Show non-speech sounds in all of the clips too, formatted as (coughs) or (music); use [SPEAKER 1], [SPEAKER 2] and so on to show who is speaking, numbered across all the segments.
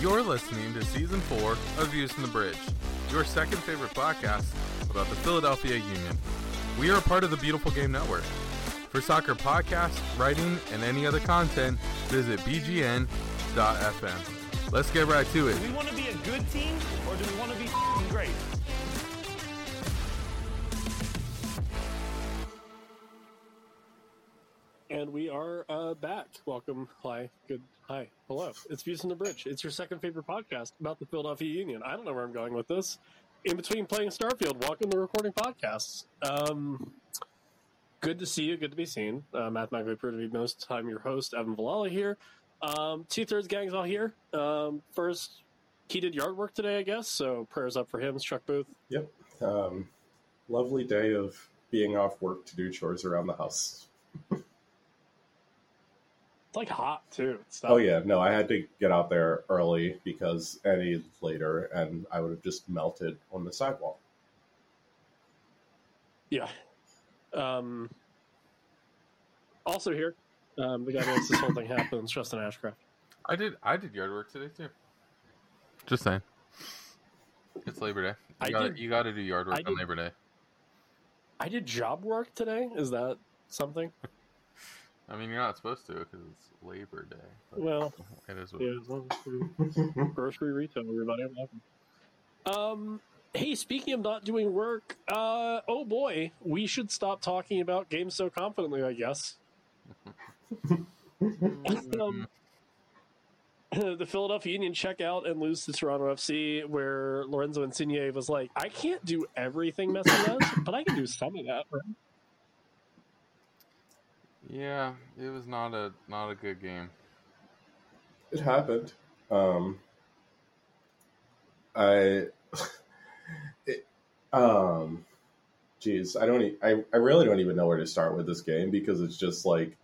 [SPEAKER 1] You're listening to season four of Views from the Bridge, your second favorite podcast about the Philadelphia Union. We are a part of the Beautiful Game Network. For soccer podcasts, writing, and any other content, visit bgn.fm. Let's get right to it.
[SPEAKER 2] Welcome. Hi. Good. Hi. Hello. It's Views from the Bridge. It's your second favorite podcast about the Philadelphia Union. I don't know where I'm going with this. In between playing Starfield, welcome to recording podcasts. Um, good to see you. Good to be seen. Uh, mathematically proved to be most time your host, Evan Villella here. Um, Two thirds gang's all here. Um, first, he did yard work today, I guess. So prayers up for him, Chuck Booth.
[SPEAKER 3] Yep. Um, lovely day of being off work to do chores around the house. (laughs)
[SPEAKER 2] It's like hot too.
[SPEAKER 3] Oh yeah, no, I had to get out there early because any later and I would have just melted on the sidewalk.
[SPEAKER 2] Yeah. Um, also here, um, the guy that makes this whole thing happen is Justin Ashcraft.
[SPEAKER 1] I did I did yard work today too. Just saying. It's Labor Day. You
[SPEAKER 2] I
[SPEAKER 1] gotta,
[SPEAKER 2] did-
[SPEAKER 1] you gotta do yard work
[SPEAKER 2] I
[SPEAKER 1] on
[SPEAKER 2] did-
[SPEAKER 1] Labor Day.
[SPEAKER 2] I did job work today. Is that something?
[SPEAKER 1] I mean, you're not supposed to because it's Labor Day.
[SPEAKER 2] Well, (laughs)
[SPEAKER 1] it is what
[SPEAKER 2] yeah, as long as we're (laughs) grocery retail, everybody. I'm welcome. Um, hey, speaking of not doing work, uh, oh boy, we should stop talking about games so confidently. I guess. (laughs) um, the Philadelphia Union check out and lose to Toronto FC, where Lorenzo Insigne was like, "I can't do everything Messi does, but I can do some of that." Right?
[SPEAKER 1] Yeah, it was not a not a good game.
[SPEAKER 3] It happened. Um, I, (laughs) it, um, geez, I don't. E- I I really don't even know where to start with this game because it's just like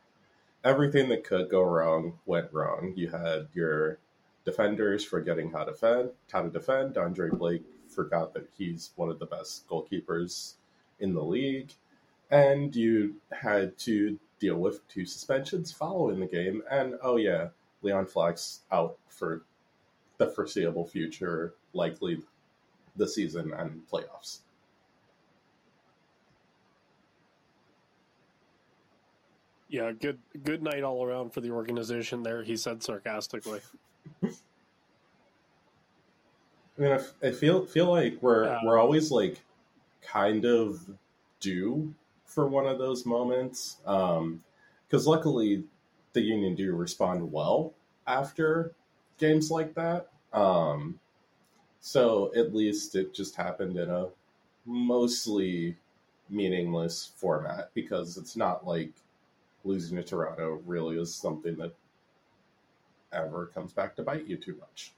[SPEAKER 3] everything that could go wrong went wrong. You had your defenders forgetting how to defend. How to defend. Andre Blake forgot that he's one of the best goalkeepers in the league, and you had to deal with two suspensions following the game. And oh yeah, Leon Flach out for the foreseeable future, likely the season and playoffs.
[SPEAKER 2] Yeah, good good night all around for the organization. There, he said sarcastically.
[SPEAKER 3] I mean, I, f- I feel feel like we're
[SPEAKER 2] Yeah.
[SPEAKER 3] we're always like kind of due for one of those moments, because luckily the Union do respond well after games like that. Um, so at least it just happened in a mostly meaningless format because it's not like losing to Toronto really is something that ever comes back to bite you too much.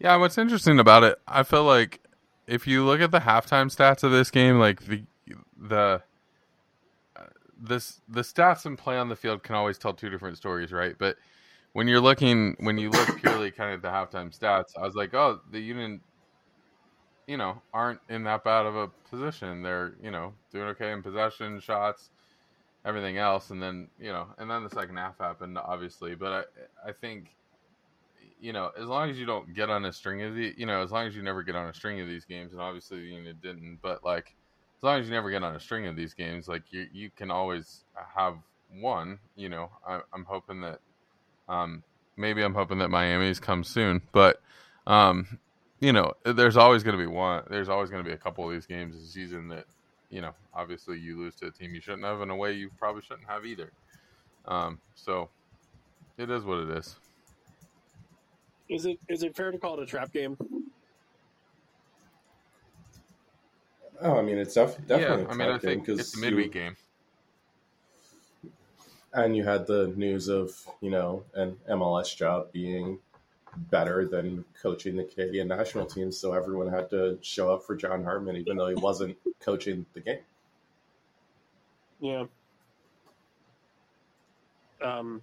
[SPEAKER 1] Yeah, what's interesting about it, I feel like if you look at the halftime stats of this game, like the the uh, this the stats and play on the field can always tell two different stories, right? But when you're looking when you look purely kind of the halftime stats, I was like, oh, the Union, you know, aren't in that bad of a position. They're you know doing okay in possession, shots, everything else, and then you know, and then the second half happened, obviously. But I I think you know, as long as you don't get on a string of the, you know, as long as you never get on a string of these games, and obviously the Union didn't, but like, as long as you never get on a string of these games, like you you can always have one. You know, I, I'm hoping that, um, maybe I'm hoping that Miami's come soon, but, um, you know, there's always going to be one. There's always going to be a couple of these games this season that, you know, obviously you lose to a team you shouldn't have in a way you probably shouldn't have either. Um, so it is what it is.
[SPEAKER 2] Is it is it fair to call it a trap game?
[SPEAKER 3] Oh, I mean, it's def- definitely.
[SPEAKER 1] yeah,
[SPEAKER 3] a
[SPEAKER 1] I mean, I
[SPEAKER 3] tight game
[SPEAKER 1] think
[SPEAKER 3] 'cause
[SPEAKER 1] it's a midweek
[SPEAKER 3] you,
[SPEAKER 1] game.
[SPEAKER 3] and you had the news of you know an MLS job being better than coaching the Canadian national team, so everyone had to show up for John Herdman, even though he wasn't coaching the game.
[SPEAKER 2] Yeah. Um,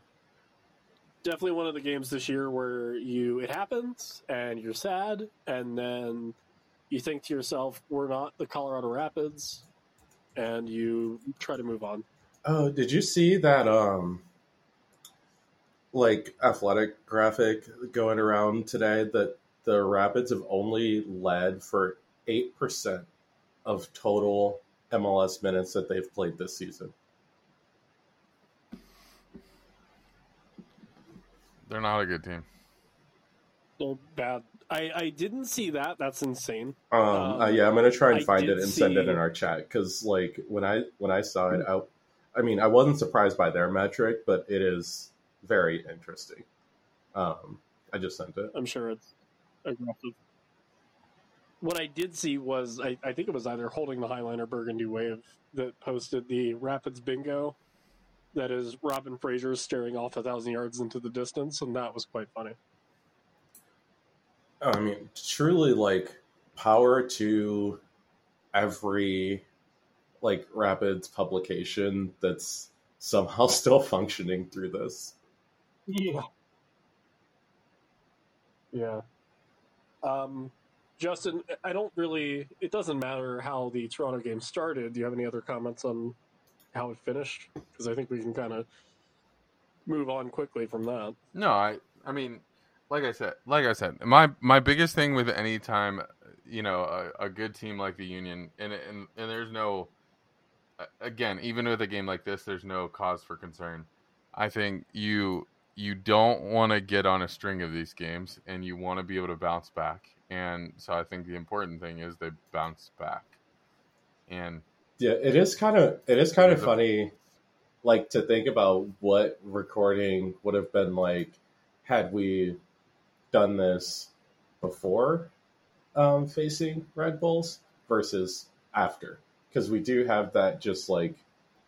[SPEAKER 2] definitely one of the games this year where you it happens and you're sad, and then you think to yourself, "We're not the Colorado Rapids," and you try to move on.
[SPEAKER 3] Oh, did you see that? Um, like athletic graphic going around today that the Rapids have only led for eight percent of total MLS minutes that they've played this season.
[SPEAKER 1] They're not a good team.
[SPEAKER 2] They're bad. I, I didn't see that. That's insane.
[SPEAKER 3] Um,
[SPEAKER 2] Um,
[SPEAKER 3] uh, yeah, I'm gonna try and find it and send it in our chat because, like, when I when I saw it, I, I mean, I wasn't surprised by their metric, but it is very interesting. Um, I just sent it.
[SPEAKER 2] I'm sure it's aggressive. What I did see was I, I think it was either holding the Highline or Burgundy Wave that posted the Rapids bingo. That is Robin Fraser staring off a thousand yards into the distance, and that was quite funny.
[SPEAKER 3] I mean, truly, like, power to every like Rapids publication that's somehow (laughs) still functioning through this.
[SPEAKER 2] Yeah. Yeah. Um, Justin, I don't really. It doesn't matter how the Toronto game started. Do you have any other comments on how it finished? Because I think we can kind of move on quickly from that.
[SPEAKER 1] No, I I mean, like I said, like I said, my my biggest thing with any time, you know, a, a good team like the Union, and and and there's no, again, even with a game like this, there's no cause for concern. I think you you don't want to get on a string of these games, and you want to be able to bounce back. And so I think the important thing is they bounce back. And
[SPEAKER 3] Yeah, it is kind of it is kind of funny, like to think about what recording would have been like had we done this before um, facing Red Bulls versus after, because we do have that just like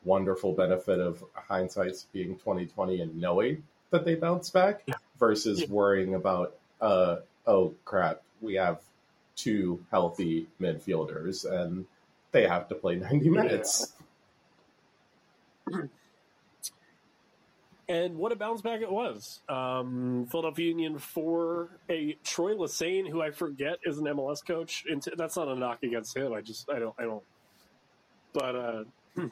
[SPEAKER 3] wonderful benefit of hindsight's being twenty twenty and knowing that they bounce back versus
[SPEAKER 2] Yeah.
[SPEAKER 3] worrying about uh oh crap we have two healthy midfielders and they have to play 90 minutes. (clears throat)
[SPEAKER 2] And what a bounce back it was. Um, Philadelphia Union for a Troy Lesesne, who I forget is an MLS coach. And that's not a knock against him. I just I don't I don't. But uh, (clears throat)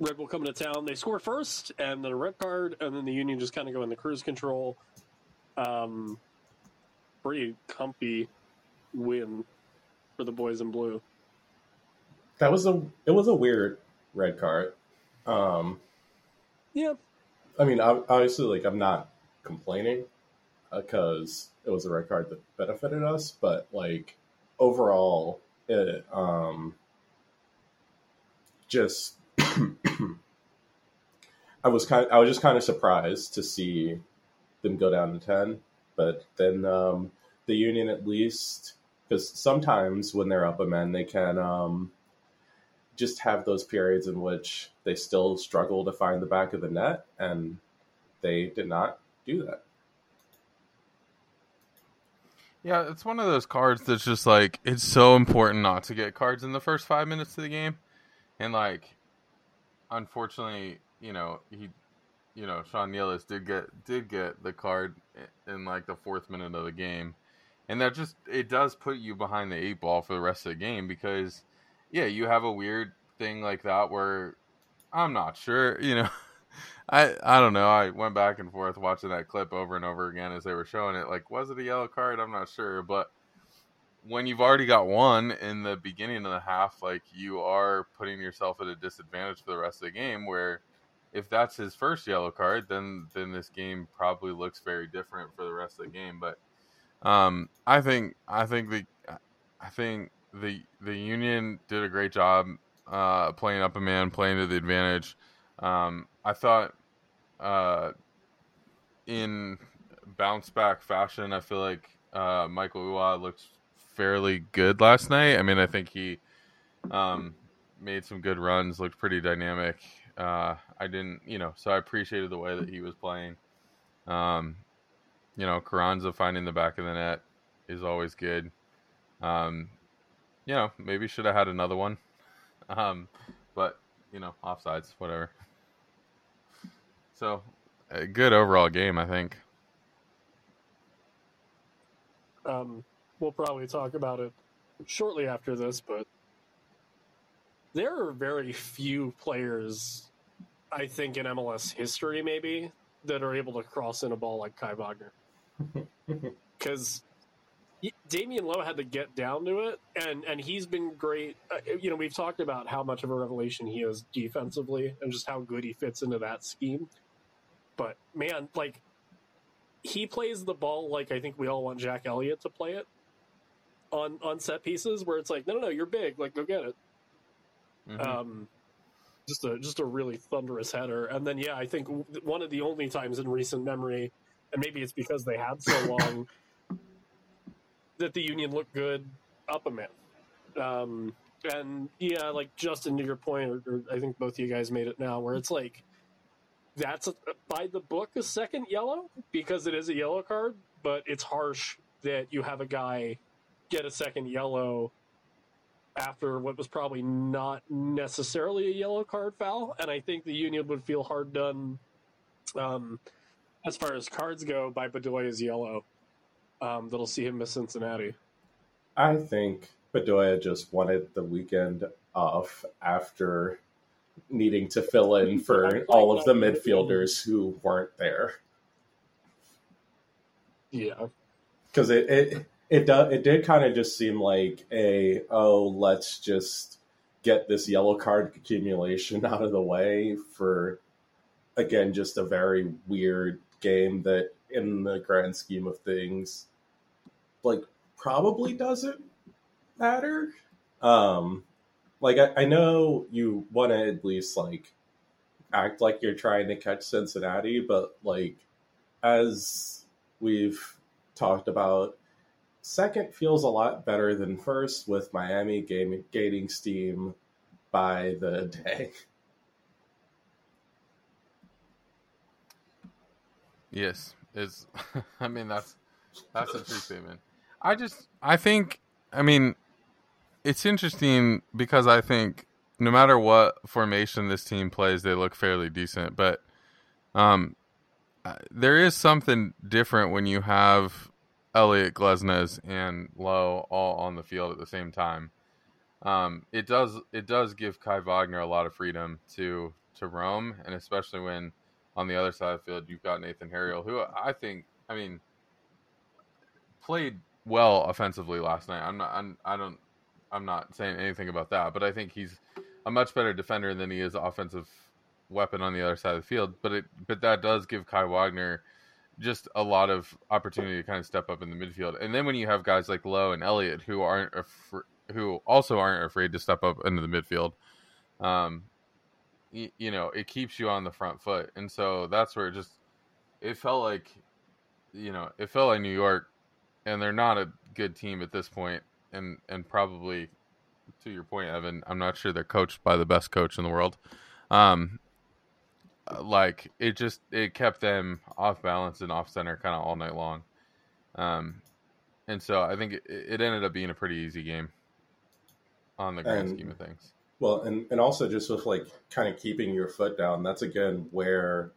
[SPEAKER 2] Red Bull coming to town, they score first, and then a red card, and then the Union just kind of go into cruise control. Um, pretty comfy win for the boys in blue.
[SPEAKER 3] That was a it was a weird red card. Um,
[SPEAKER 2] Yeah,
[SPEAKER 3] I mean, ob- obviously, like I'm not complaining because it was a red card that benefited us, but like overall, it um just (clears throat) I was kind I was just kind of surprised to see them go down to ten, but then um, the Union at least because sometimes when they're up a man, they can um, just have those periods in which they still struggle to find the back of the net, and they did not do that.
[SPEAKER 1] Yeah, it's one of those cards that's just like it's so important not to get cards in the first five minutes of the game, and like, unfortunately, you know he, you know Sean Nealis did get did get the card in like the fourth minute of the game, and that just it does put you behind the eight ball for the rest of the game because, yeah, you have a weird thing like that where I'm not sure, you know. (laughs) I I don't know. I went back and forth watching that clip over and over again as they were showing it. Like, was it a yellow card? I'm not sure, but when you've already got one in the beginning of the half, like you are putting yourself at a disadvantage for the rest of the game. Where if that's his first yellow card, then then this game probably looks very different for the rest of the game. But um, I think I think the I think the the Union did a great job uh, playing up a man, playing to the advantage. Um, I thought uh, in bounce back fashion, I feel like uh, Mikael Uhre looked fairly good last night. I mean, I think he um, made some good runs, looked pretty dynamic. Uh, I didn't, you know, so I appreciated the way that he was playing. Um, you know, Carranza finding the back of the net is always good. Um, you know, maybe should have had another one. Um, but you know, offsides, whatever. So, a good overall game, I think.
[SPEAKER 2] Um, we'll probably talk about it shortly after this, but there are very few players, I think, in MLS history maybe that are able to cross in a ball like Kai Wagner. (laughs) Because Damion Lowe had to get down to it, and and he's been great. Uh, you know, we've talked about how much of a revelation he is defensively, and just how good he fits into that scheme. But man, like he plays the ball like I think we all want Jack Elliott to play it on on set pieces, where it's like, no, no, no, you're big, like go get it.
[SPEAKER 1] Mhm.
[SPEAKER 2] Um, just a just a really thunderous header, and then yeah, I think one of the only times in recent memory, and maybe it's because they had so (coughs) long that the Union looked good up a man. Um, and yeah, like Justin, to your point, or, or I think both of you guys made it now, where it's like that's a, by the book a second yellow because it is a yellow card, but it's harsh that you have a guy get a second yellow after what was probably not necessarily a yellow card foul, and I think the Union would feel hard done um, as far as cards go by Bedoya's yellow. Um, that'll see him miss Cincinnati.
[SPEAKER 3] I think Bedoya just wanted the weekend off after needing to fill in (laughs) for all of the midfielders who weren't there.
[SPEAKER 2] Yeah,
[SPEAKER 3] because it it it does it did kind of just seem like a oh let's just get this yellow card accumulation (laughs) out of the way for again just a very weird game that in the grand scheme of things like probably doesn't matter. Um like i, I know you want to at least like act like you're trying to catch cincinnati but like as we've talked about second feels a lot better than first with miami game, gaining steam by the day.
[SPEAKER 1] Yes, is (laughs) I mean that's that's a true statement. I just I think I mean it's interesting because I think no matter what formation this team plays, they look fairly decent. But um, there is something different when you have Elliott Glesnes and Lowe all on the field at the same time. Um, it does it does give Kai Wagner a lot of freedom to to roam, and especially when on the other side of the field you've got Nathan Harriel, who I think I mean played well offensively last night. I'm not I'm, I don't I'm not saying anything about that, but I think he's a much better defender than he is offensive weapon on the other side of the field. But it but that does give Kai Wagner just a lot of opportunity to kind of step up in the midfield. And then when you have guys like Lowe and Elliott who aren't af- who also aren't afraid to step up into the midfield, um, y- you know, it keeps you on the front foot. And so that's where it just it felt like you know, it felt like New York and they're not a good team at this point and and probably to your point Evan, I'm not sure they're coached by the best coach in the world. Um like it just it kept them off balance and off center kind of all night long. Um and so I think it, it ended up being a pretty easy game on the grand
[SPEAKER 3] And-
[SPEAKER 1] scheme of things.
[SPEAKER 3] Well, and, and also just with like kind of keeping your foot down, that's again where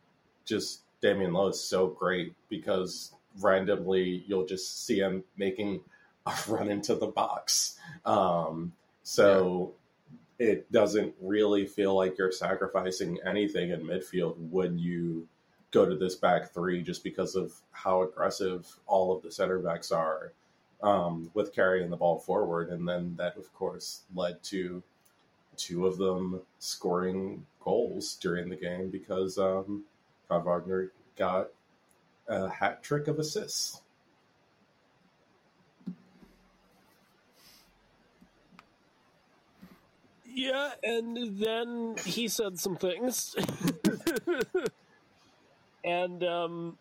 [SPEAKER 3] just Damion Lowe is so great because randomly you'll just see him making a (laughs) run into the box. Um, so it doesn't really feel like you're sacrificing anything in midfield when you go to this back three just because of how aggressive all of the center backs are um, with carrying the ball forward. And then that, of course, led to two of them scoring goals during the game because um, Wagner got a hat trick of assists.
[SPEAKER 2] yeah, and then he said some things, (laughs) and um,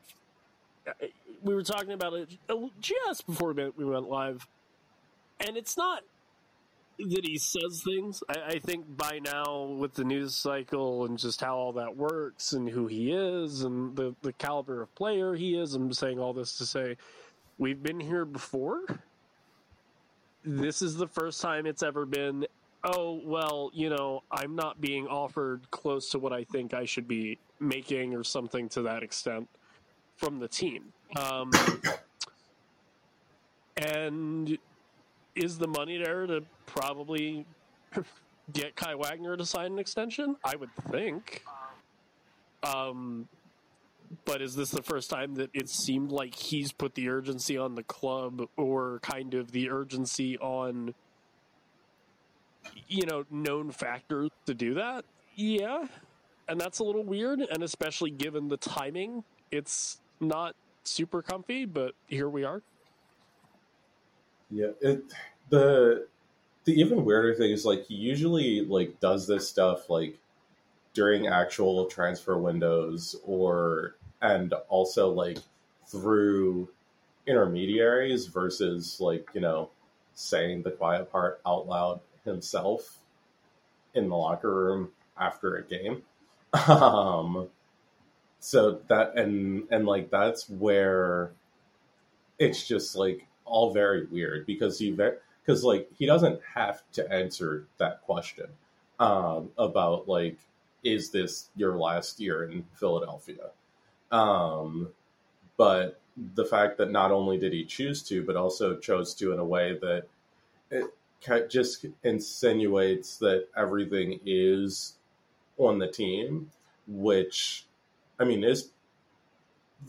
[SPEAKER 2] we were talking about it just before we went live, and it's not that he says things. I, I think by now, with the news cycle and just how all that works and who he is and the, the caliber of player he is, I'm saying all this to say we've been here before. This is the first time it's ever been, oh, well, you know, I'm not being offered close to what I think I should be making or something to that extent from the team. Um, (coughs) and is the money there to probably get Kai Wagner to sign an extension? I would think. Um, but is this the first time that it seemed like he's put the urgency on the club or kind of the urgency on you know known factors to do that yeah and that's a little weird and especially given the timing it's not super comfy but here we are
[SPEAKER 3] Yeah, it the the even weirder thing is like he usually like does this stuff like during actual transfer windows or and also like through intermediaries versus like you know saying the quiet part out loud himself in the locker room after a game. (laughs) Um so that and and like that's where it's just like all very weird because he because like he doesn't have to answer that question um about like is this your last year in Philadelphia? Um but the fact that not only did he choose to but also chose to in a way that it just insinuates that everything is on the team which i mean is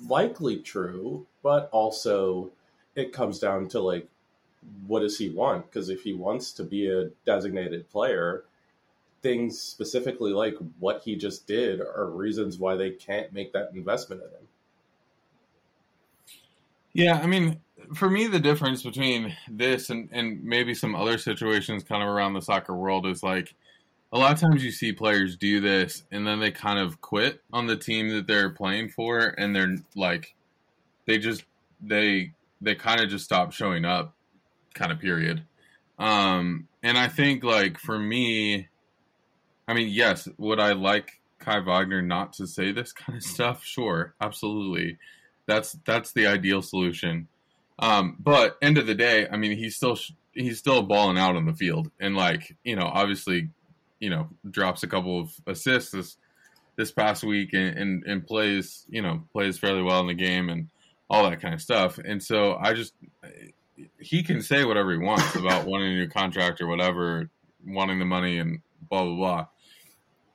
[SPEAKER 3] likely true but also it comes down to like what does he want? Because if he wants to be a designated player things specifically like what he just did are reasons why they can't make that investment in him.
[SPEAKER 1] Yeah, I mean, for me, the difference between this and, and maybe some other situations kind of around the soccer world is like a lot of times you see players do this and then they kind of quit on the team that they're playing for and they're like they just they they kind of just stop showing up kind of period. Um and I think like for me I mean, yes, would I like Kai Wagner not to say this (laughs) kind of stuff? Sure, absolutely. That's that's the ideal solution. Um, but end of the day, I mean, he's still he's still balling out on the field, and like you know, obviously, you know, drops a couple of assists this this past week, and, and and plays you know plays fairly well in the game, and all that kind of stuff. And so I just he can say whatever he wants (laughs) about wanting a new contract or whatever, wanting the money and blah blah blah,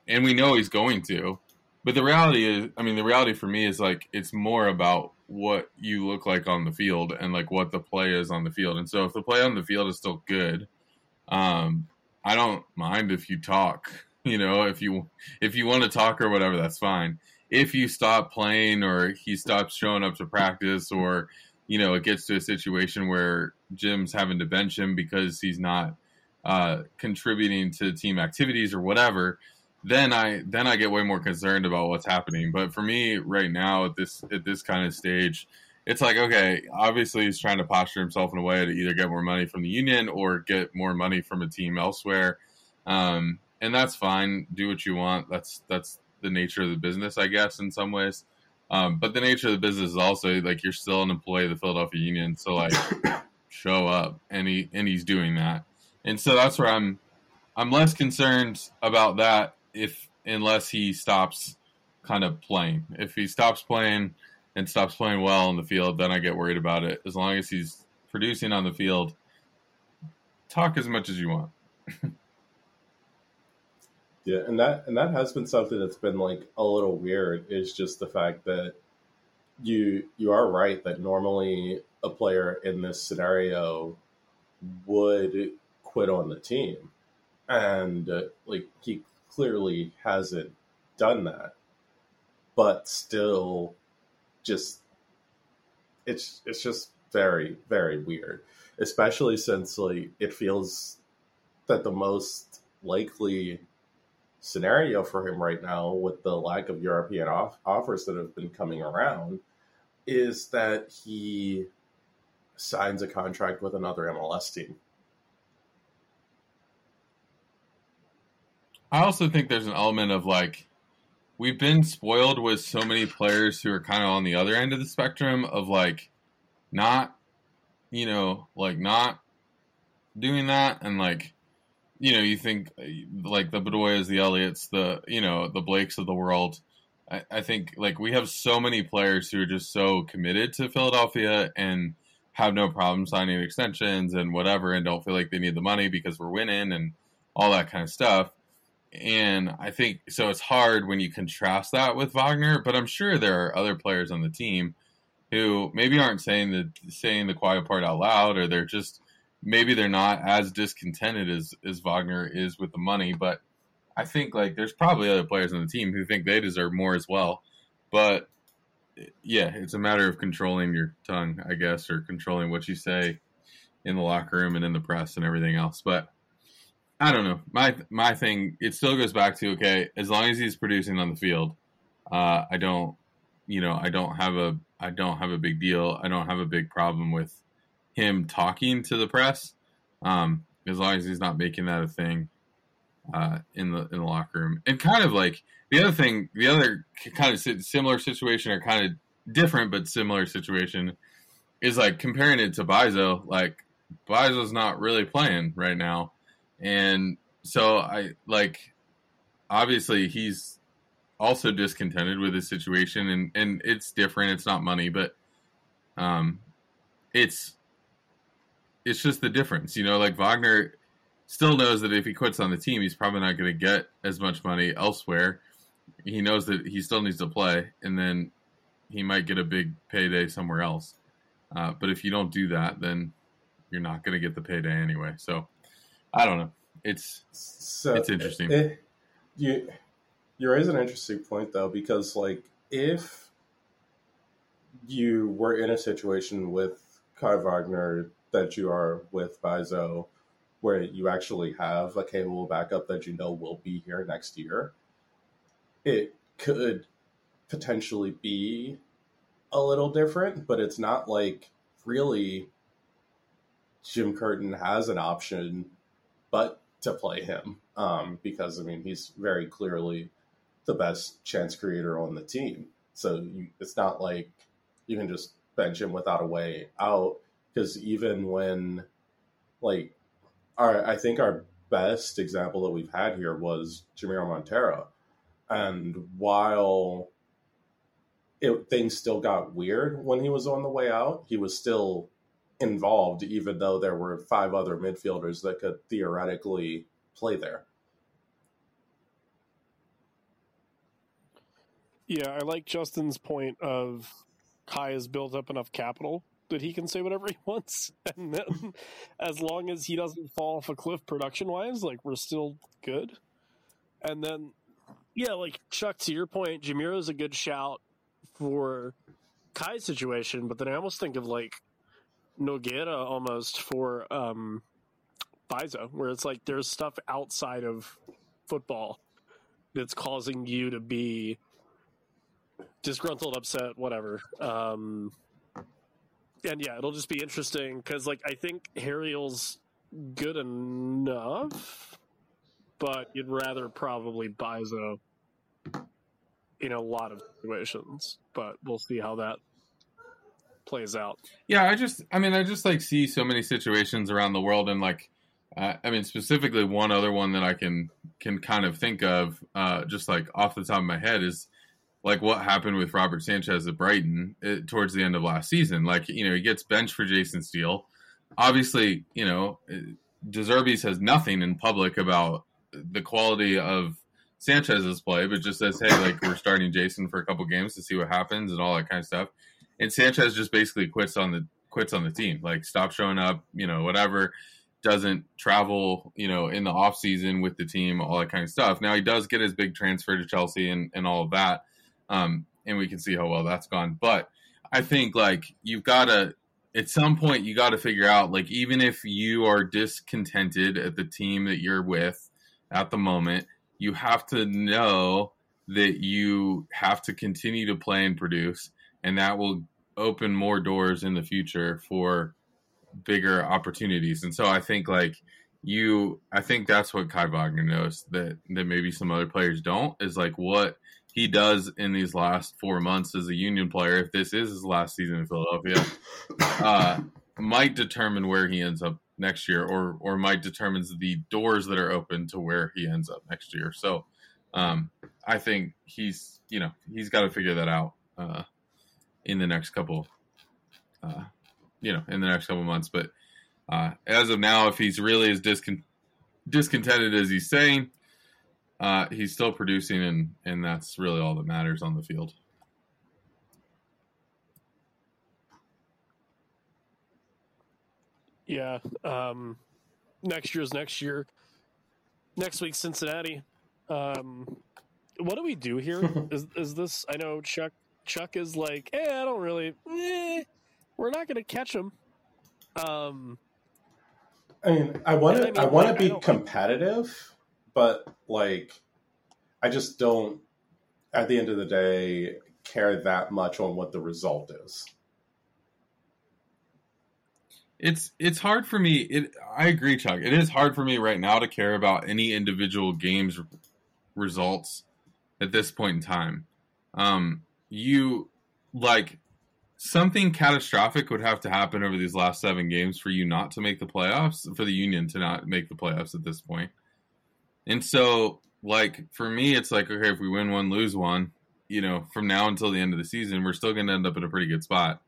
[SPEAKER 1] and we know he's going to. But the reality is, I mean, the reality for me is like it's more about what you look like on the field and like what the play is on the field. And so if the play on the field is still good, um, I don't mind if you talk. (laughs) You know, if you if you want to talk or whatever, that's fine. If you stop playing or he stops showing up to practice or you know it gets to a situation where Jim's having to bench him because he's not uh, contributing to team activities or whatever, then I then I get way more concerned about what's happening. But for me right now at this at this kind of stage, it's like okay, obviously he's trying to posture himself in a way to either get more money from the union or get more money from a team elsewhere, um, and that's fine. Do what you want. That's that's the nature of the business, I guess, in some ways. Um, but the nature of the business is also like you're still an employee of the Philadelphia Union, so like (coughs) show up, and he and he's doing that, and so that's where I'm I'm less concerned about that if unless he stops kind of playing. If he stops playing and stops playing well in the field, then I get worried about it. As long as he's producing on the field, talk as much as you want. (laughs)
[SPEAKER 3] Yeah, and that and that has been something that's been like a little weird is just the fact that you you are right that normally a player in this scenario would quit on the team. And uh, like he clearly hasn't done that. But still just it's it's just very very weird. Especially since like it feels that the most likely scenario for him right now with the lack of European off- offers that have been coming around is that he signs a contract with another MLS team.
[SPEAKER 1] I also think there's an element of like we've been spoiled with so many players who are kind of on the other end of the spectrum of like not you know like not doing that and like you know you think uh, like the Bedoyas, the Elliotts, the you know the Blakes of the world. I, I think like we have so many players who are just so committed to Philadelphia and have no problem signing extensions and whatever and don't feel like they need the money because we're winning and all that kind of stuff and I think so. It's hard when you contrast that with Wagner, but I'm sure there are other players on the team who maybe aren't saying the saying the quiet part out loud, or they're just maybe they're not as discontented as as Wagner is with the money. But I think like there's probably other players on the team who think they deserve more as well. But yeah, it's a matter of controlling your tongue, I guess, or controlling what you say in the locker room and in the press and everything else. But I don't know. My my thing, it still goes back to okay, as long as he's producing on the field, uh, I don't, you know, I don't have a I don't have a big deal. I don't have a big problem with him talking to the press, um, as long as he's not making that a thing uh, in the in the locker room. And kind of like the other thing, the other kind of similar situation or kind of different but similar situation is like comparing it to Bizo. Like Bizo's not really playing right now and so I like obviously he's also discontented with his situation and and it's different it's not money but um it's it's just the difference you know like Wagner still knows that if he quits on the team he's probably not going to get as much money elsewhere he knows that he still needs to play and then he might get a big payday somewhere else uh, but if you don't do that then you're not going to get the payday anyway so I don't know. It's so it's interesting. It,
[SPEAKER 3] you you raise an interesting point though because like if you were in a situation with Kai Wagner that you are with Bizo, where you actually have a capable backup that you know will be here next year, it could potentially be a little different, but it's not like really Jim Curtin has an option but to play him um, because I mean he's very clearly the best chance creator on the team. So you, it's not like you can just bench him without a way out because even when like our I think our best example that we've had here was Jamiro Monteiro. and while it, things still got weird when he was on the way out, he was still involved, even though there were five other midfielders that could theoretically play there.
[SPEAKER 2] Yeah, I like Justin's point of Kai has built up enough capital that he can say whatever he (laughs) wants, and then as long as he doesn't fall off a cliff production wise, like we're still good. And then, yeah, like Chuck, to your point, Jamiro is a good shout for Kai's situation, but then I almost think of like Nogueira almost for um, Bizo, where it's like there's stuff outside of football that's causing you to be disgruntled, upset, whatever. Um, and yeah, it'll just be interesting because, like, I think Harriel's good enough, but you'd rather probably Bizo in a lot of situations. But we'll see how that plays out.
[SPEAKER 1] Yeah, I just, I mean, I just like see so many situations around the world, and like, uh, I mean, specifically one other one that I can can kind of think of, uh, just like off the top of my head, is like what happened with Robert Sanchez at Brighton uh, towards the end of last season. Like, you know, he gets benched for Jason Steele. Obviously, you know, uh, De Zerbi says nothing in public about the quality of Sanchez's play, but just says, "Hey, like we're starting Jason for a couple games to see what happens and all that kind of stuff." and Sanchez just basically quits on the quits on the team, like stop showing up, you know, whatever. Doesn't travel, you know, in the off season with the team, all that kind of stuff. Now he does get his big transfer to Chelsea and, and all of that, um, and we can see how well that's gone. But I think like you've got to at some point you got to figure out like even if you are discontented at the team that you're with at the moment, you have to know that you have to continue to play and produce and that will open more doors in the future for bigger opportunities. And so I think like you, I think that's what Kai Wagner knows that that maybe some other players don't is like what he does in these last four months as a Union player. If this is his last season in Philadelphia, uh, might determine where he ends up next year, or or might determines the doors that are open to where he ends up next year. So um, I think he's you know he's got to figure that out. Uh, in the next couple, uh, you know, in the next couple months. But uh, as of now, if he's really as discon- discontented as he's saying, uh, he's still producing, and and that's really all that matters on the field.
[SPEAKER 2] Yeah. Um, next year's next year. Next week, Cincinnati. Um, what do we do here? (laughs) is is this? I know Chuck. Chuck is like, eh, I don't really. Eh, we're not going to catch him. Um,
[SPEAKER 3] I mean, I want
[SPEAKER 2] And I
[SPEAKER 3] to. I, want to
[SPEAKER 2] I
[SPEAKER 3] be
[SPEAKER 2] don't-
[SPEAKER 3] competitive, but like, I just don't. At the end of the day, care that much on what the result is.
[SPEAKER 1] It's it's hard for me. It I agree, Chuck. It is hard for me right now to care about any individual games results at this point in time. Um, you like something catastrophic would have to happen over these last seven games for you not to make the playoffs, for the Union to not make the playoffs at this point. And so, like for me, it's like okay, if we win one, lose one, you know, from now until the end of the season, we're still going to end up in a pretty good spot.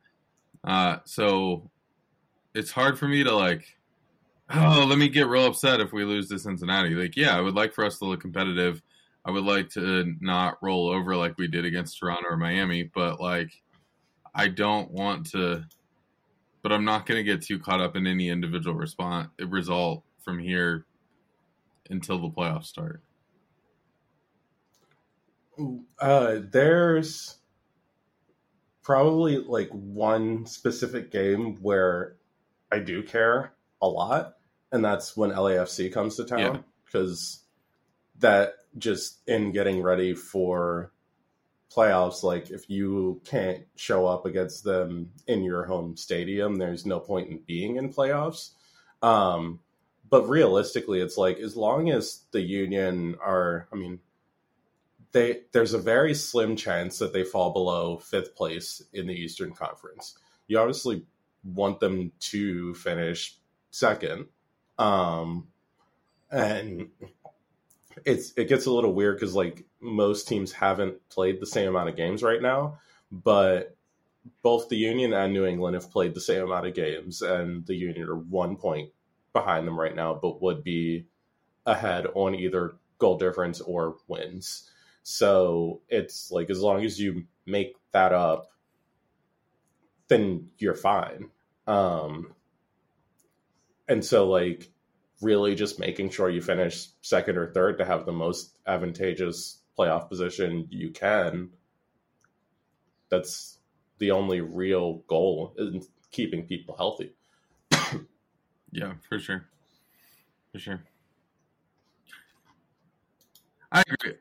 [SPEAKER 1] Uh, so it's hard for me to like oh let me get real upset if we lose to cincinnati. Like yeah i would like for us to look competitive. I would like to not roll over like we did against toronto or miami but like i don't want to but i'm not going to get too caught up in any individual response result from here until the playoffs start
[SPEAKER 3] Uh, there's probably like one specific game where I do care a lot, and that's when LAFC comes to town because that just in getting ready for playoffs, like if you can't show up against them in your home stadium, there's no point in being in playoffs. Um, but realistically, it's like as long as the Union are, I mean, they there's a very slim chance that they fall below fifth place in the Eastern Conference. You obviously want them to finish second, um, and it's it gets a little weird because like most teams haven't played the same amount of games right now, but both the Union and New England have played the same amount of games, and the Union are one point behind them right now, but would be ahead on either goal difference or wins. So it's like as long as you make that up, then you're fine. Um, and so like really just making sure you finish second or third to have the most advantageous playoff position you can. That's the only real goal in keeping people healthy.
[SPEAKER 1] Yeah for sure for sure i agree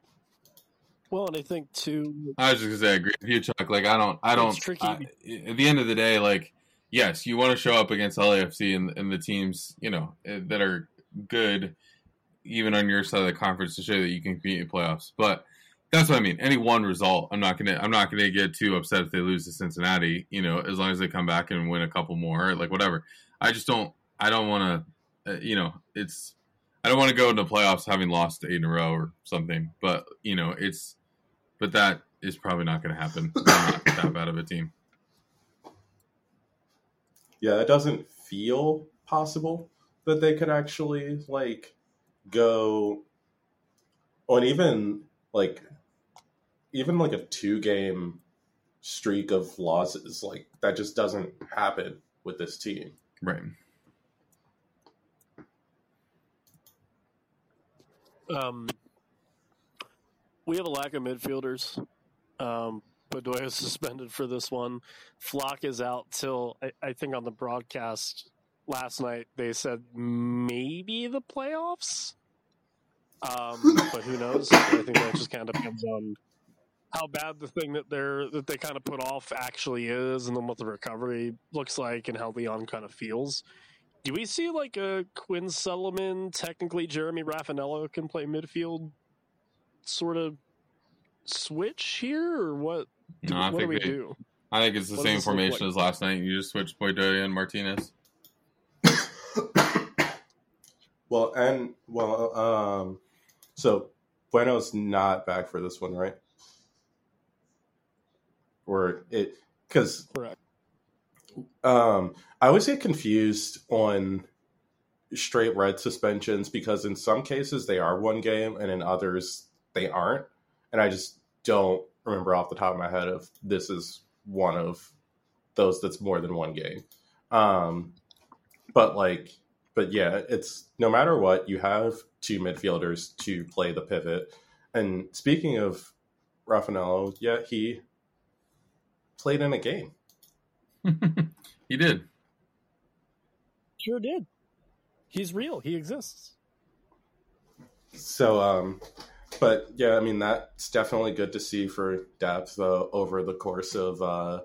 [SPEAKER 2] well, and I think too.
[SPEAKER 1] I was just gonna say, I agree with you, Chuck. Like, I don't, I don't.
[SPEAKER 2] It's tricky.
[SPEAKER 1] I- at the end of the day, like, yes, you want to show up against LAFC and, and the teams, you know, eh, that are good, even on your side of the conference, to show that you can compete in playoffs. But that's what I mean. Any one result, I'm not gonna, I'm not gonna get too upset if they lose to Cincinnati. You know, as long as they come back and win a couple more, like whatever. I just don't, I don't want to, uh, you know, it's. I don't want to go into playoffs having lost eight in a row or something, but you know, it's but that is probably not going to happen. Not that bad of a team.
[SPEAKER 3] yeah, it doesn't feel possible that they could actually like go on even like even like a two game streak of losses like that just doesn't happen with this team.
[SPEAKER 1] Right.
[SPEAKER 2] Um, we have a lack of midfielders. Um, Bedoya is (laughs) suspended for this one. Flach is out till I, I think on the broadcast last night they said maybe the playoffs. Um, (laughs) but who knows? I think that just kind of depends on how bad the thing that they're that they kind of put off actually is, and then what the recovery looks like, and how Leon kind of feels. Do we see like a Quinn Sullivan, technically Jeremy Rafanello can play midfield sort of switch here, or what?
[SPEAKER 1] No, I
[SPEAKER 2] what do
[SPEAKER 1] think
[SPEAKER 2] we
[SPEAKER 1] they,
[SPEAKER 2] do?
[SPEAKER 1] I think it's the
[SPEAKER 2] What
[SPEAKER 1] same formation
[SPEAKER 2] like?
[SPEAKER 1] as last night. You just switch Boydoya and Martinez. (coughs)
[SPEAKER 3] Well, and well, um, so Bueno's not back for this one, right? Or it because
[SPEAKER 2] Correct.
[SPEAKER 3] Um, I always get confused on straight red suspensions because in some cases they are one game and in others they aren't. And I just don't remember off the top of my head if this is one of those that's more than one game. Um, but like, but yeah, it's no matter what, you have two midfielders to play the pivot. And speaking of Rafanello, yeah, he played in a game. (laughs)
[SPEAKER 1] he did.
[SPEAKER 2] Sure did. He's real. He exists.
[SPEAKER 3] So, um, but yeah, I mean that's definitely good to see for depth uh, over the course of uh,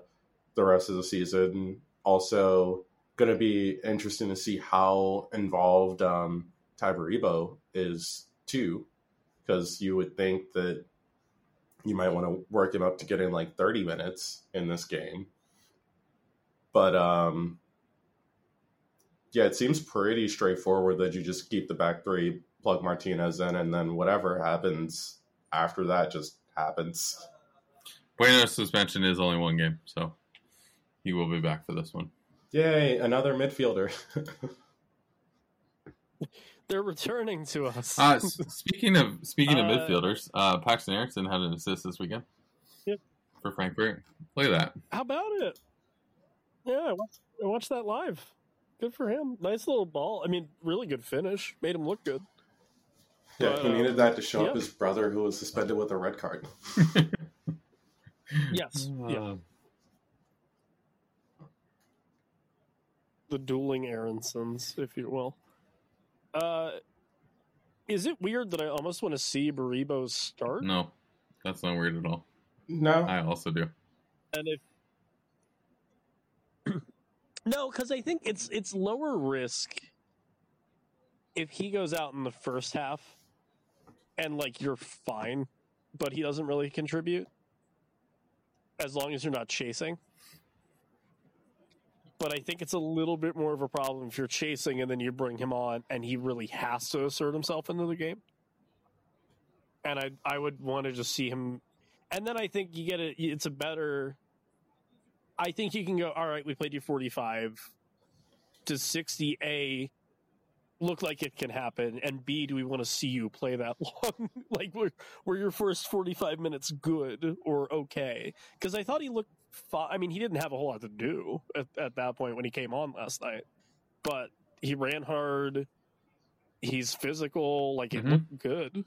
[SPEAKER 3] the rest of the season. Also, going to be interesting to see how involved um, Tai Baribo is too, because you would think that you might want to work him up to getting like 30 minutes in this game. But um, yeah, it seems pretty straightforward that you just keep the back three, plug Martinez in, and then whatever happens after that just happens.
[SPEAKER 1] Bueno's suspension is only one game, so he will be back for this one.
[SPEAKER 3] Yay, another midfielder. (laughs)
[SPEAKER 2] They're returning to us.
[SPEAKER 1] Uh, speaking of speaking of
[SPEAKER 2] Uh,
[SPEAKER 1] midfielders, uh, Paxten Aaronson had an assist this weekend.
[SPEAKER 2] Yep.
[SPEAKER 1] For Frankfurt. Look at that.
[SPEAKER 2] How about it? Yeah, I watched, I watched that live. Good for him. Nice little ball. I mean, really good finish. Made him look good.
[SPEAKER 3] yeah, he
[SPEAKER 2] Uh,
[SPEAKER 3] needed that to show
[SPEAKER 2] yeah.
[SPEAKER 3] up his brother who was suspended with a red card. (laughs)
[SPEAKER 2] Yes. yeah.
[SPEAKER 1] Uh,
[SPEAKER 2] The dueling Aaronsons, if you will. Uh, is it weird that I almost want to see Baribo start?
[SPEAKER 1] no, that's not weird at all.
[SPEAKER 3] No,
[SPEAKER 1] I also do.
[SPEAKER 2] And if no, because I think it's it's lower risk if he goes out in the first half and like you're fine, but he doesn't really contribute as long as you're not chasing. But I think it's a little bit more of a problem if you're chasing and then you bring him on and he really has to assert himself into the game. And I I would want to just see him and then I think you get it. It's a better. I think you can go. All right, we played you forty-five to sixty. A look like it can happen, and B, do we want to see you play that (laughs) long? like, were were your first forty-five minutes good or okay? Because I thought he looked. Fi- I mean, he didn't have a whole lot to do at, at that point when he came on last night, but he ran hard. He's physical. Like it
[SPEAKER 1] Mhm.
[SPEAKER 2] looked good.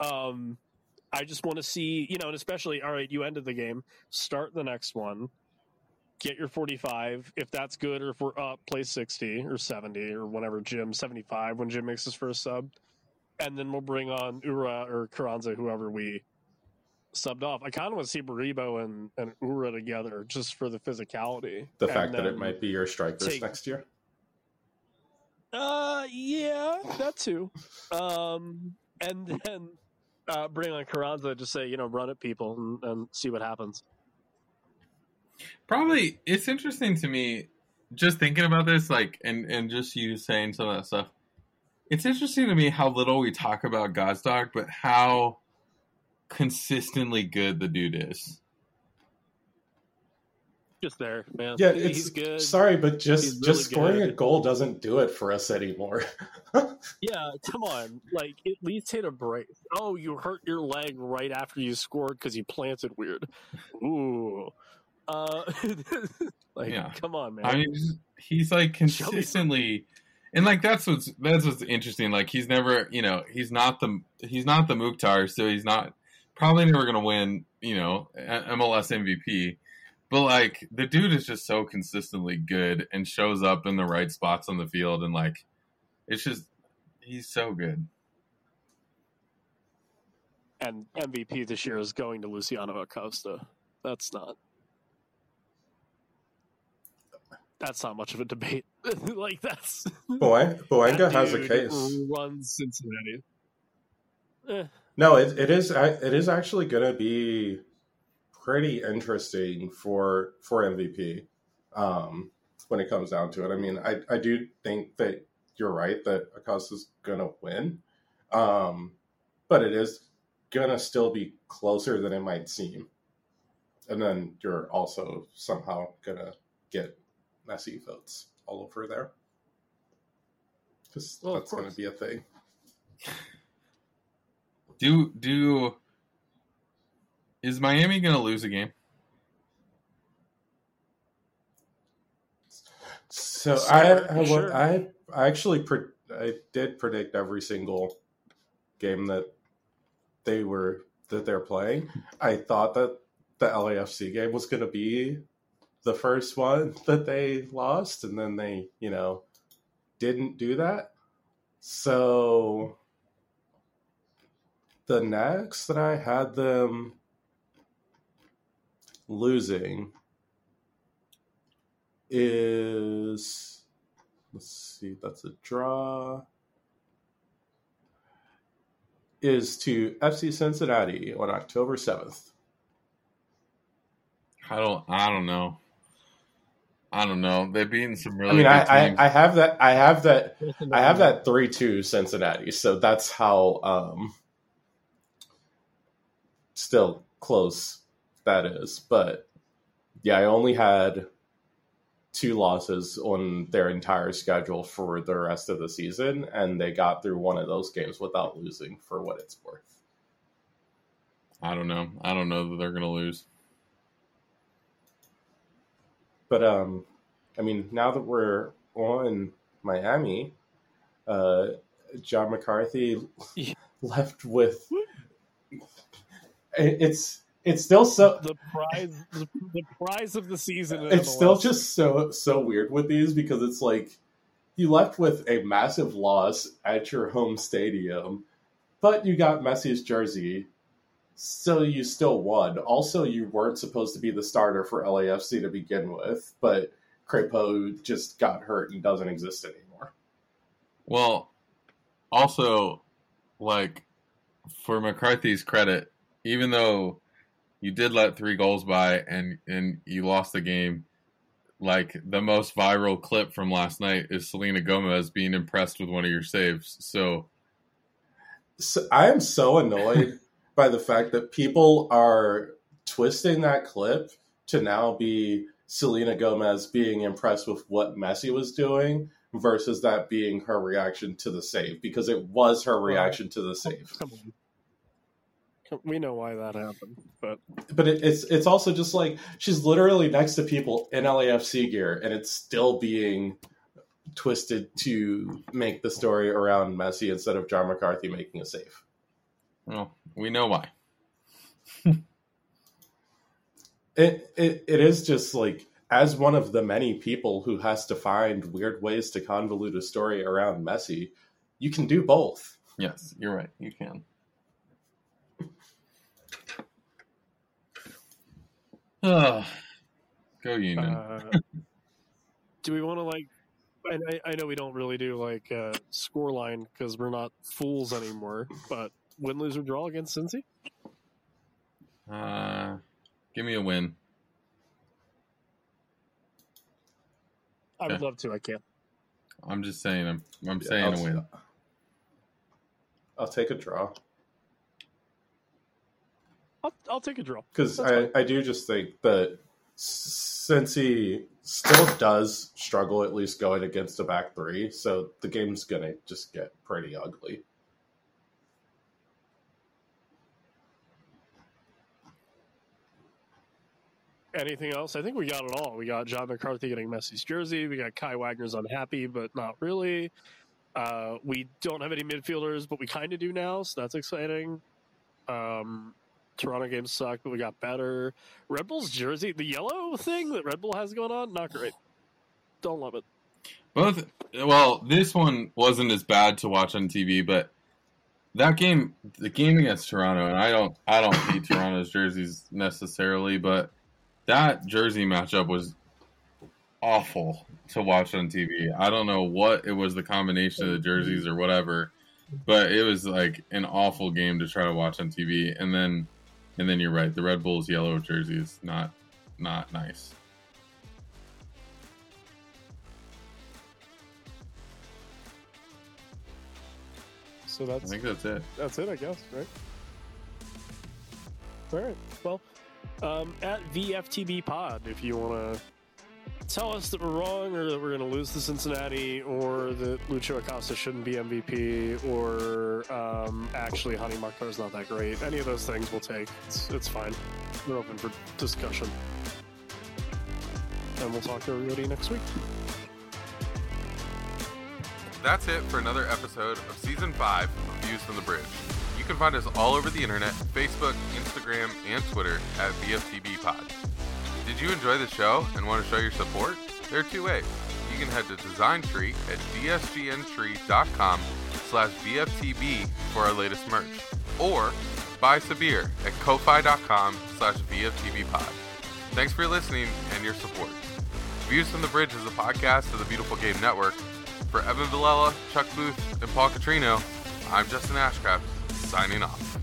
[SPEAKER 2] Um. I just want to see, you know, and especially, all right, you ended the game, start the next one, get your 45. If that's good, or if we're up, play 60 or 70 or whatever, Jim, 75 when Jim makes his first sub. And then we'll bring on Uhre or Carranza, whoever we subbed off. I kind of want to see Baribo and, and Uhre together just for the physicality.
[SPEAKER 3] the fact that it might be your strikers
[SPEAKER 2] take-
[SPEAKER 3] next year.
[SPEAKER 2] Uh, yeah, that too. Um, and then uh, bring on Carranza to say, you know, run at people and, and see what happens.
[SPEAKER 1] Probably it's interesting to me just thinking about this, like and and just you saying some of that stuff. It's interesting to me how little we talk about Gazdag, but how consistently good the dude is.
[SPEAKER 2] Just there, man.
[SPEAKER 3] Yeah,
[SPEAKER 2] he's
[SPEAKER 3] it's
[SPEAKER 2] good.
[SPEAKER 3] sorry, but just
[SPEAKER 2] He's
[SPEAKER 3] just
[SPEAKER 2] really
[SPEAKER 3] scoring a goal doesn't do it for us anymore. (laughs)
[SPEAKER 2] Yeah, come on. Like, at least hit a brace. Oh, you hurt your leg right after you scored because you planted weird. Ooh. Uh, (laughs) like,
[SPEAKER 1] Yeah.
[SPEAKER 2] come on, man.
[SPEAKER 1] I mean, he's- he's like
[SPEAKER 2] Show me some-
[SPEAKER 1] consistently, and like that's what's that's what's interesting. Like he's never, you know, he's not the he's not the Mukhtar, so he's not probably never gonna win, you know, MLS MVP. But like the dude is just so consistently good and shows up in the right spots on the field, and like it's just he's so good.
[SPEAKER 2] and MVP this year is going to Luciano Acosta. That's not. That's not much of a debate. (laughs) like that's
[SPEAKER 3] Boy, Bouanga
[SPEAKER 2] that
[SPEAKER 3] has a
[SPEAKER 2] dude
[SPEAKER 3] case.
[SPEAKER 2] Runs Cincinnati. Eh,
[SPEAKER 3] No, it, it is it is actually going to be pretty interesting for for MVP um, when it comes down to it. I mean, I, I do think that you're right that Acosta's going to win, um, but it is going to still be closer than it might seem. And then you're also somehow going to get Messi votes all over there. Because
[SPEAKER 2] Well,
[SPEAKER 3] that's going to be a thing. (laughs)
[SPEAKER 1] Do do is Miami going to lose a game?
[SPEAKER 3] So
[SPEAKER 2] Sure,
[SPEAKER 3] I, I,
[SPEAKER 2] sure.
[SPEAKER 3] I, I actually, pre- I did predict every single game that they were that they're playing. I thought that the LAFC game was going to be the first one (laughs) that they lost, and then they, you know, didn't do that. So the next that I had them losing is let's see, that's a draw. Is to FC Cincinnati on October seventh.
[SPEAKER 1] I don't I don't know. I don't know. They've beaten some really
[SPEAKER 3] I mean,
[SPEAKER 1] good
[SPEAKER 3] I,
[SPEAKER 1] teams.
[SPEAKER 3] I, I have that. I have that. I have that three two Cincinnati. So that's how um still close that is. But yeah, I only had two losses on their entire schedule for the rest of the season, and they got through one of those games without losing for what it's worth.
[SPEAKER 1] I don't know. I don't know that they're going to lose.
[SPEAKER 3] But um, I mean, now that we're on Miami, uh, John McCarthy (laughs) left with it's it's still so
[SPEAKER 2] the prize, the, the prize of the season. in
[SPEAKER 3] it's still just so so weird with these because it's like you left with a massive loss at your home stadium, but you got Messi's jersey, so you still won. Also, you weren't supposed to be the starter for LAFC to begin with, but Crepeau just got hurt and doesn't exist anymore.
[SPEAKER 1] Well, also, like for McCarthy's credit, even though you did let three goals by and and you lost the game, like the most viral clip from last night is Selena Gomez being impressed with one of your saves. So
[SPEAKER 3] So I am so annoyed (laughs) by the fact that people are twisting that clip to now be Selena Gomez being impressed with what Messi was doing versus that being her reaction to the save because it was her reaction to the save.
[SPEAKER 2] Come on. Come- We know why that happened, but
[SPEAKER 3] But it, it's it's also just like she's literally next to people in LAFC gear and it's still being twisted to make the story around Messi instead of John McCarthy making a save.
[SPEAKER 1] well, we know why. (laughs)
[SPEAKER 3] It, it it is just like as one of the many people who has to find weird ways to convolute a story around Messi, you can do both.
[SPEAKER 1] Yes, you're right. You can. Ah, (sighs) go Union.
[SPEAKER 2] uh, do we want to like? And I, I know we don't really do like uh, score line because we're not fools anymore. But win, lose, or draw against Cincy?
[SPEAKER 1] Uh, give me a win.
[SPEAKER 2] I would
[SPEAKER 1] Okay.
[SPEAKER 2] love to. I can't.
[SPEAKER 1] I'm just saying. I'm. I'm
[SPEAKER 3] Yeah,
[SPEAKER 1] saying
[SPEAKER 3] I'll,
[SPEAKER 1] a win.
[SPEAKER 3] I'll take a draw
[SPEAKER 2] I'll, I'll take a draw.
[SPEAKER 3] because I,
[SPEAKER 2] fine.
[SPEAKER 3] I do just think that Cincy still does struggle at least going against a back three, so the game's gonna just get pretty ugly.
[SPEAKER 2] Anything else? I think we got it all. We got John McCarthy getting Messi's jersey. We got Kai Wagner's unhappy, but not really. Uh, we don't have any midfielders, but we kind of do now, so that's exciting. Um, Toronto games sucked, but we got better. Red Bull's jersey, the yellow thing that Red Bull has going on, not great. Don't love it.
[SPEAKER 1] Both. Well, this one wasn't as bad to watch on TV, but that game, the game against Toronto, and I don't, I don't hate (coughs) Toronto's jerseys necessarily, but that jersey matchup was awful to watch on TV. I don't know what it was, the combination of the jerseys or whatever, but it was like an awful game to try to watch on TV. And then, and then you're right, the Red Bulls yellow jersey is not, not nice.
[SPEAKER 2] So that's I
[SPEAKER 1] think that's it.
[SPEAKER 2] that's it, I guess, right? All right. Well, um, at VFTB Pod, if you want to tell us that we're wrong or that we're going to lose to Cincinnati or that Lucho Acosta shouldn't be MVP or um, actually Hany Mukhtar is not that great. Any of those things we'll take. It's, it's fine. We're open for discussion. And we'll talk to everybody next week.
[SPEAKER 1] That's it for another episode of Season 5 of Views from the Bridge. You can find us all over the internet Facebook, Instagram, and Twitter at VFTB Pod. Did you enjoy the show and want to show your support? There are two ways. You can head to DSGNTree at dsgntree.com slash VFTB for our latest merch. Or buy Sabir at ko-fi.com slash VFTBpod. Thanks for listening and your support. Views from the Bridge is a podcast of the Beautiful Game Network. For Evan Villella, Chuck Booth, and Paul Catrino, I'm Justin Ashcraft, signing off.